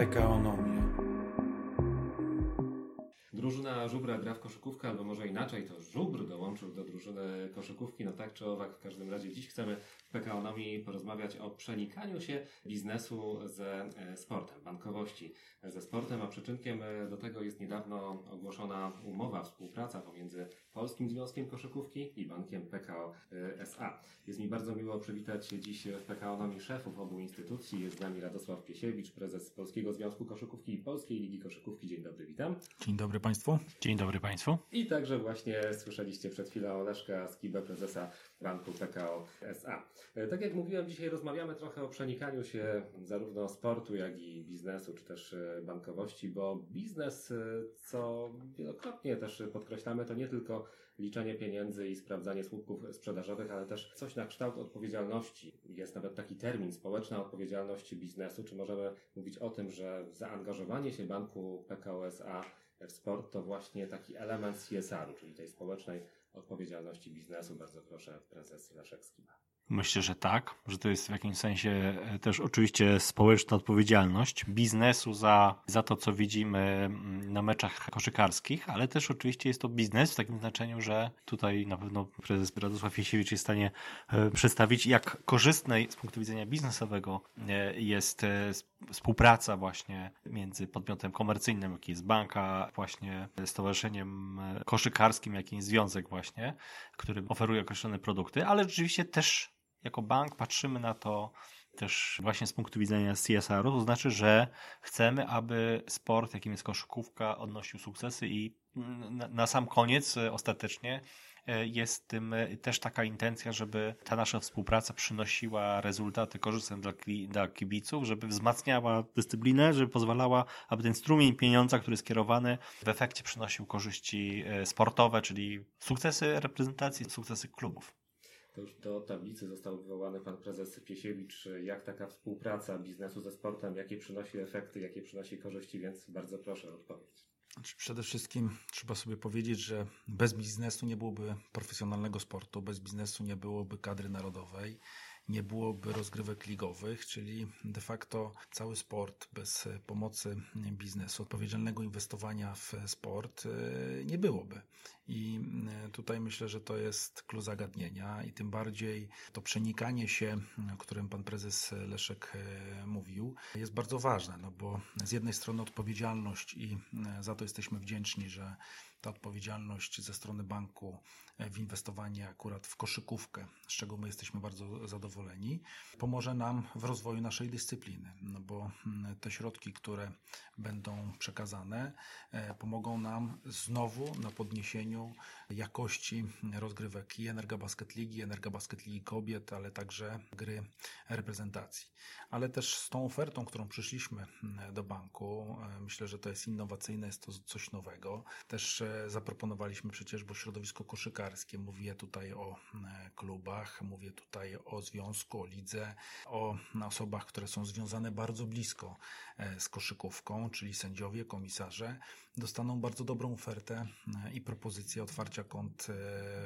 PKOnomia. Drużyna Żubra gra w koszykówkę, albo może inaczej, to Żubr dołączył do drużyny koszykówki, no tak czy owak, w każdym razie dziś chcemy w PKOnomii porozmawiać o przenikaniu się biznesu ze e, sportem, bankowości ze sportem, a przyczynkiem e, do tego jest niedawno ogłoszona umowa, współpraca pomiędzy Polskim Związkiem Koszykówki i Bankiem PKO e, SA. Jest mi bardzo miło przywitać dziś w PKOnomii szefów obu instytucji. Jest z nami Radosław Piesiewicz, prezes Polskiego Związku Koszykówki i Polskiej Ligi Koszykówki. Dzień dobry, witam. Dzień dobry Państwu. Dzień dobry Państwu. I także właśnie słyszeliście przed chwilą Leszka Skibę, prezesa Banku PKO SA. E, tak jak mówiłem, dzisiaj rozmawiamy trochę o przenikaniu się zarówno sportu, jak i biznesu, czy też e, bankowości, bo biznes, e, co wielokrotnie też podkreślamy, to nie tylko liczenie pieniędzy i sprawdzanie słupków sprzedażowych, ale też coś na kształt odpowiedzialności. Jest nawet taki termin społeczna odpowiedzialność biznesu. Czy możemy mówić o tym, że zaangażowanie się banku PKO SA w sport to właśnie taki element CSR-u, czyli tej społecznej odpowiedzialności biznesu. Bardzo proszę, prezes Leszek Skiba. Myślę, że tak, że to jest w jakimś sensie e, też oczywiście społeczna odpowiedzialność biznesu za, za to, co widzimy mm, na meczach koszykarskich, ale też oczywiście jest to biznes w takim znaczeniu, że tutaj na pewno prezes Radosław Jasiewicz jest w stanie e, przedstawić, jak korzystnej z punktu widzenia biznesowego e, jest współpraca właśnie między podmiotem komercyjnym, jaki jest banka, właśnie stowarzyszeniem koszykarskim, jakim jest związek właśnie, który oferuje określone produkty, ale rzeczywiście też jako bank patrzymy na to też właśnie z punktu widzenia CSR-u, to znaczy, że chcemy, aby sport, jakim jest koszykówka, odnosił sukcesy i na, na sam koniec e, ostatecznie e, jest tym e, też taka intencja, żeby ta nasza współpraca przynosiła rezultaty korzystne dla, dla kibiców, żeby wzmacniała dyscyplinę, żeby pozwalała, aby ten strumień pieniądza, który jest kierowany, w efekcie przynosił korzyści sportowe, czyli sukcesy reprezentacji, sukcesy klubów. To już do tablicy został wywołany pan prezes Piesiewicz, jak taka współpraca biznesu ze sportem, jakie przynosi efekty, jakie przynosi korzyści, więc bardzo proszę o odpowiedź. Znaczy, przede wszystkim trzeba sobie powiedzieć, że bez biznesu nie byłoby profesjonalnego sportu, bez biznesu nie byłoby kadry narodowej nie byłoby rozgrywek ligowych, czyli de facto cały sport bez pomocy biznesu, odpowiedzialnego inwestowania w sport e, nie byłoby. I e, tutaj myślę, że to jest klucz zagadnienia i tym bardziej to przenikanie się, o którym pan prezes Leszek e, mówił, jest bardzo ważne, no bo z jednej strony odpowiedzialność i za to jesteśmy wdzięczni, że ta odpowiedzialność ze strony banku w inwestowanie akurat w koszykówkę, z czego my jesteśmy bardzo zadowoleni, pomoże nam w rozwoju naszej dyscypliny, no bo mm, te środki, które będą przekazane, e, pomogą nam znowu na podniesieniu jakości rozgrywek i Energa Basket Ligi, Energa Basket Ligi Kobiet, ale także gry reprezentacji. Ale też z tą ofertą, którą przyszliśmy mm, do banku, e, myślę, że to jest innowacyjne, jest to coś nowego. Też e, zaproponowaliśmy przecież, bo środowisko koszykarskie, mówię tutaj o e, klubach, mówię tutaj o związku, o lidze, o osobach, które są związane bardzo blisko z koszykówką, czyli sędziowie, komisarze, dostaną bardzo dobrą ofertę i propozycję otwarcia kont e,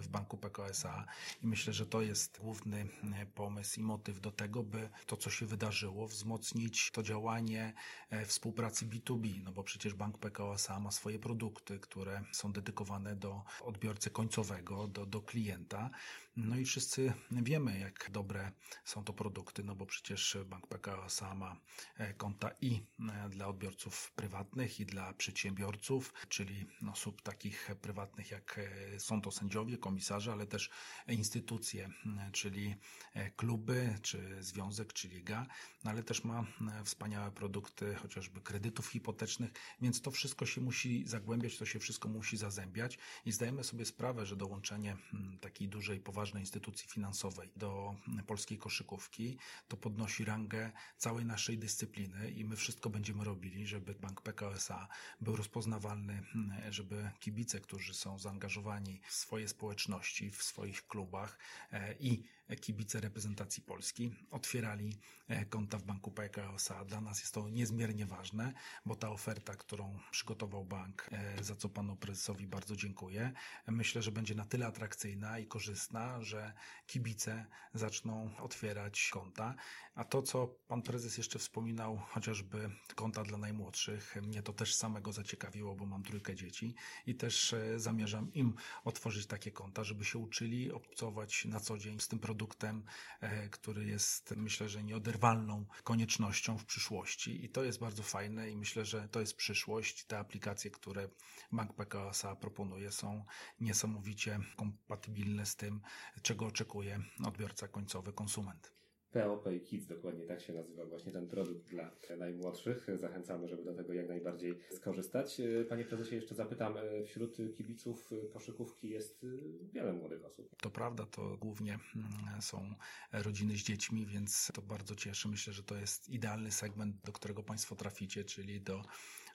w banku PKSA i myślę, że to jest główny e, pomysł i motyw do tego, by to, co się wydarzyło, wzmocnić to działanie e, współpracy B2B, no bo przecież bank PKSA ma swoje produkty, które są dedykowane do odbiorcy końcowego, do, do klienta. No i wszyscy wiemy, jak dobre są to produkty, no bo przecież Bank PKO ma e, konta i e, dla odbiorców prywatnych, i dla przedsiębiorców, czyli osób takich prywatnych, jak e, są to sędziowie, komisarze, ale też instytucje, czyli kluby, czy związek, czy liga, no ale też ma wspaniałe produkty, chociażby kredytów hipotecznych, więc to wszystko się musi zagłębiać, to się wszystko musi zazębiać i zdajemy sobie sprawę, że dołączenie takiej dużej, poważnej ważnej instytucji finansowej do polskiej koszykówki, to podnosi rangę całej naszej dyscypliny i my wszystko będziemy robili, żeby Bank PKSA był rozpoznawalny, żeby kibice, którzy są zaangażowani w swoje społeczności, w swoich klubach e, i kibice reprezentacji Polski otwierali e, konta w banku PKO SA. Dla nas jest to niezmiernie ważne, bo ta oferta, którą przygotował bank, e, za co panu prezesowi bardzo dziękuję, myślę, że będzie na tyle atrakcyjna i korzystna, że kibice zaczną otwierać konta. A to, co pan prezes jeszcze wspominał, chociażby konta dla najmłodszych, mnie to też samego zaciekawiło, bo mam trójkę dzieci i też e, zamierzam im otworzyć takie konta, żeby się uczyli obcować na co dzień z tym produktem, e, który jest myślę, że nieoderwalną koniecznością w przyszłości i to jest bardzo fajne i myślę, że to jest przyszłość. Te aplikacje, które Bank PKO SA proponuje są niesamowicie kompatybilne z tym, czego oczekuje odbiorca końcowy, konsument. POP Kids, dokładnie tak się nazywa właśnie ten produkt dla najmłodszych. Zachęcamy, żeby do tego jak najbardziej skorzystać. Panie prezesie, jeszcze zapytam, wśród kibiców koszykówki jest wiele młodych osób. To prawda, to głównie mm, są rodziny z dziećmi, więc to bardzo cieszy. Myślę, że to jest idealny segment, do którego Państwo traficie, czyli do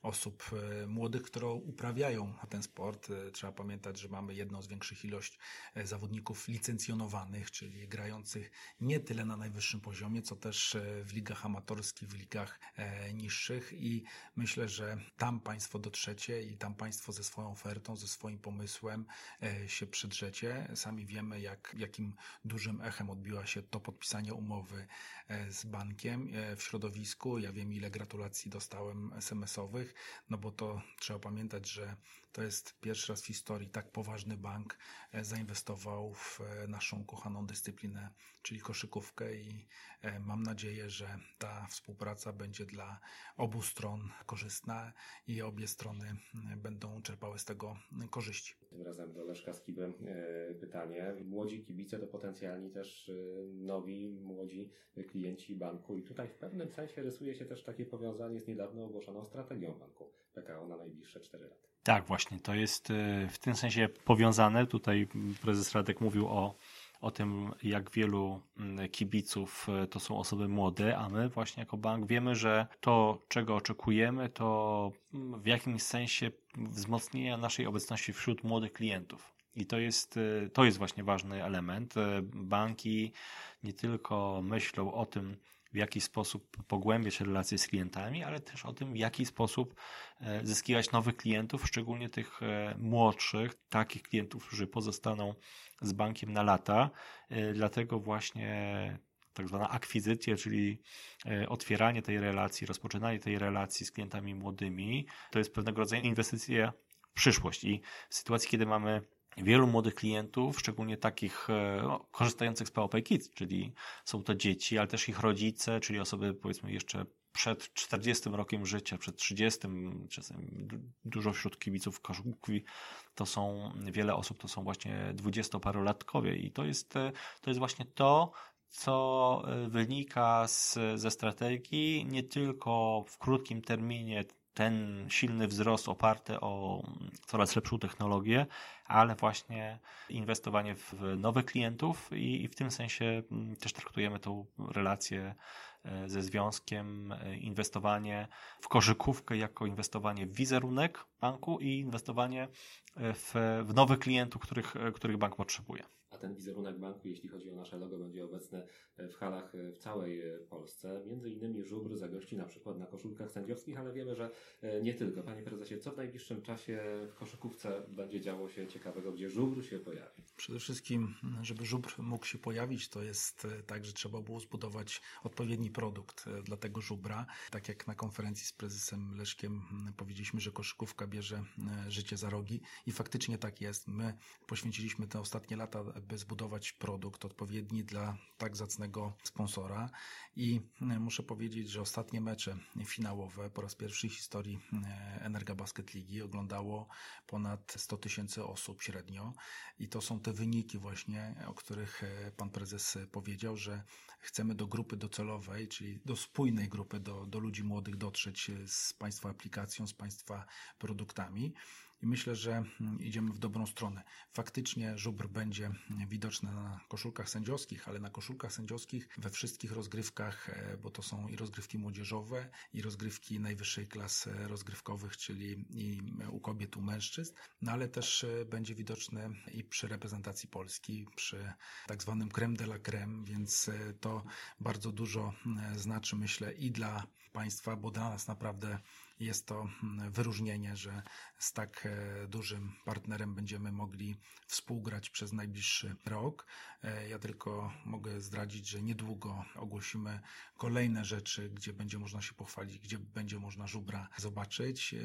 osób e, młodych, które uprawiają ten sport. E, trzeba pamiętać, że mamy jedną z większych ilość e, zawodników licencjonowanych, czyli grających nie tyle na najwyższym poziomie, co też w ligach amatorskich, w ligach niższych i myślę, że tam Państwo dotrzecie i tam Państwo ze swoją ofertą, ze swoim pomysłem się przedrzecie. Sami wiemy, jak, jakim dużym echem odbiła się to podpisanie umowy z bankiem w środowisku. Ja wiem, ile gratulacji dostałem SMS-owych no bo to trzeba pamiętać, że to jest pierwszy raz w historii tak poważny bank e, zainwestował w e, naszą kochaną dyscyplinę, czyli koszykówkę i e, mam nadzieję, że ta współpraca będzie dla obu stron korzystna i obie strony będą czerpały z tego korzyści. Tym razem do Leszka Skiby pytanie. Młodzi kibice to potencjalni też nowi, młodzi klienci banku i tutaj w pewnym sensie rysuje się też takie powiązanie z niedawno ogłoszoną strategią banku PKO na najbliższe 4 lata. Tak, właśnie. To jest e, w tym sensie powiązane. Tutaj prezes Radek mówił o, o tym, jak wielu mm, kibiców e, to są osoby młode, a my właśnie jako bank wiemy, że to, czego oczekujemy, to mm, w jakimś sensie wzmocnienia naszej obecności wśród młodych klientów. I to jest, e, to jest właśnie ważny element. Banki nie tylko myślą o tym, w jaki sposób pogłębiać relacje z klientami, ale też o tym, w jaki sposób e, zyskiwać nowych klientów, szczególnie tych e, młodszych, takich klientów, którzy pozostaną z bankiem na lata. E, dlatego właśnie tak zwana akwizycja, czyli otwieranie tej relacji, rozpoczynanie tej relacji z klientami młodymi, to jest pewnego rodzaju inwestycja w przyszłość. I w sytuacji, kiedy mamy wielu młodych klientów, szczególnie takich e, no, korzystających z POP Kids, czyli są to dzieci, ale też ich rodzice, czyli osoby powiedzmy jeszcze przed 40 rokiem życia, przed 30, czasem dużo wśród kibiców koszykówki, to są wiele osób, to są właśnie dwudziestoparolatkowie i to jest, e, to jest właśnie to, co e, wynika z, ze strategii nie tylko w krótkim terminie ten silny wzrost oparty o coraz lepszą technologię, ale właśnie inwestowanie w nowych klientów i, w tym sensie mm, też traktujemy tą relację e, ze związkiem, e, inwestowanie w koszykówkę jako inwestowanie w wizerunek banku i inwestowanie e, w, w nowych klientów, których, których bank potrzebuje ten wizerunek banku, jeśli chodzi o nasze logo, będzie obecny w halach w całej Polsce. Między innymi żubr zagości na przykład na koszulkach sędziowskich, ale wiemy, że e, nie tylko. Panie prezesie, co w najbliższym czasie w koszykówce będzie działo się ciekawego, gdzie żubr się pojawi? Przede wszystkim, żeby żubr mógł się pojawić, to jest e, tak, że trzeba było zbudować odpowiedni produkt e, dla tego żubra. Tak jak na konferencji z prezesem Leszkiem powiedzieliśmy, że koszykówka bierze życie za rogi i faktycznie tak jest. My poświęciliśmy te ostatnie lata by zbudować produkt odpowiedni dla tak zacnego sponsora. I e, muszę powiedzieć, że ostatnie mecze finałowe po raz pierwszy w historii e, Energa Basket Ligi oglądało ponad 100 tysięcy osób średnio. I to są te wyniki właśnie, o których e, pan prezes powiedział, że chcemy do grupy docelowej, czyli do spójnej grupy, do, do ludzi młodych dotrzeć z państwa aplikacją, z państwa produktami. I myślę, że mm, idziemy w dobrą stronę. Faktycznie żubr będzie widoczny na koszulkach sędziowskich, ale na koszulkach sędziowskich we wszystkich rozgrywkach, e, bo to są i rozgrywki młodzieżowe, i rozgrywki najwyższej klasy rozgrywkowych, czyli i u kobiet, u mężczyzn, no ale też e, będzie widoczny i przy reprezentacji Polski, przy tak zwanym creme de la creme, więc e, to bardzo dużo znaczy, myślę, i dla państwa, bo dla nas naprawdę jest to mm, wyróżnienie, że z tak e, dużym partnerem będziemy mogli współgrać przez najbliższy rok. E, ja tylko mogę zdradzić, że niedługo ogłosimy kolejne rzeczy, gdzie będzie można się pochwalić, gdzie będzie można żubra zobaczyć. E,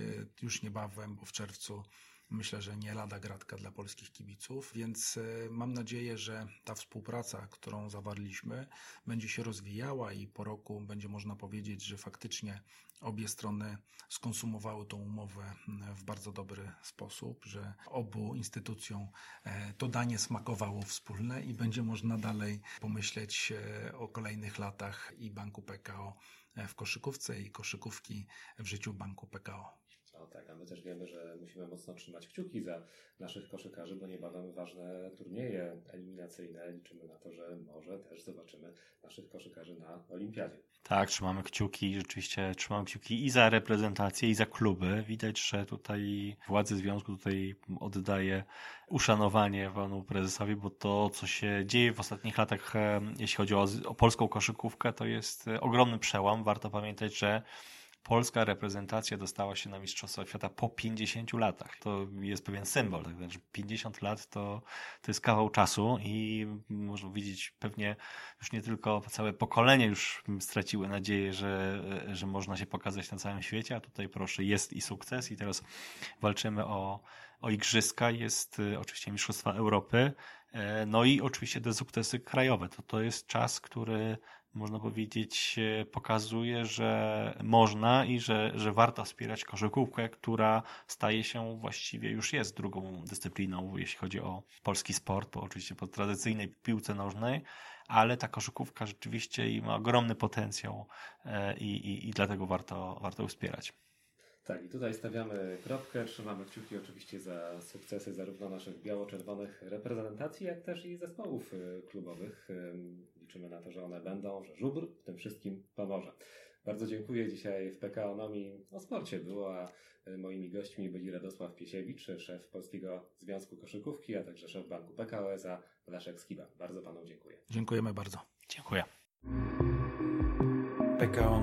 już niebawem, bo w czerwcu myślę, że nie lada gratka dla polskich kibiców, więc mam nadzieję, że ta współpraca, którą zawarliśmy, będzie się rozwijała i po roku będzie można powiedzieć, że faktycznie obie strony skonsumowały tą umowę w bardzo dobry sposób, że obu instytucjom e, to danie smakowało wspólne i będzie można dalej pomyśleć e, o kolejnych latach i Banku PKO e, w koszykówce i koszykówki w życiu Banku PKO. No tak, a my też wiemy, że musimy mocno trzymać kciuki za naszych koszykarzy, bo niebawem ważne turnieje eliminacyjne. Liczymy na to, że może też zobaczymy naszych koszykarzy na Olimpiadzie. Tak, trzymamy kciuki, rzeczywiście trzymamy kciuki i za reprezentację, i za kluby. Widać, że tutaj władze związku tutaj oddaje uszanowanie panu prezesowi, bo to, co się dzieje w ostatnich latach, e, jeśli chodzi o, o polską koszykówkę, to jest ogromny przełom. Warto pamiętać, że polska reprezentacja dostała się na Mistrzostwa Świata po 50 latach. To jest pewien symbol. Tak? Znaczy 50 lat to, to jest kawał czasu i można widzieć pewnie już nie tylko całe pokolenie już straciły nadzieję, że, że można się pokazać na całym świecie, a tutaj proszę, jest i sukces i teraz walczymy o, o igrzyska, jest y, oczywiście Mistrzostwa Europy, e, no i oczywiście te sukcesy krajowe. To, to jest czas, który można powiedzieć, pokazuje, że można i że, że warto wspierać koszykówkę, która staje się właściwie już jest drugą dyscypliną, jeśli chodzi o polski sport, bo oczywiście po tradycyjnej piłce nożnej, ale ta koszykówka rzeczywiście ma ogromny potencjał e, i, i, i dlatego warto, warto wspierać. Tak, i tutaj stawiamy kropkę, trzymamy kciuki oczywiście za sukcesy zarówno naszych biało-czerwonych reprezentacji, jak też i zespołów y, klubowych. Liczymy na to, że one będą, że żubr w tym wszystkim pomoże. Bardzo dziękuję. Dzisiaj w PKOnomii o sporcie było, a y, moimi gośćmi byli Radosław Piesiewicz, szef Polskiego Związku Koszykówki, a także szef Banku PKO a Leszek Skiba. Bardzo Panu dziękuję. Dziękujemy bardzo. Dziękuję. PKO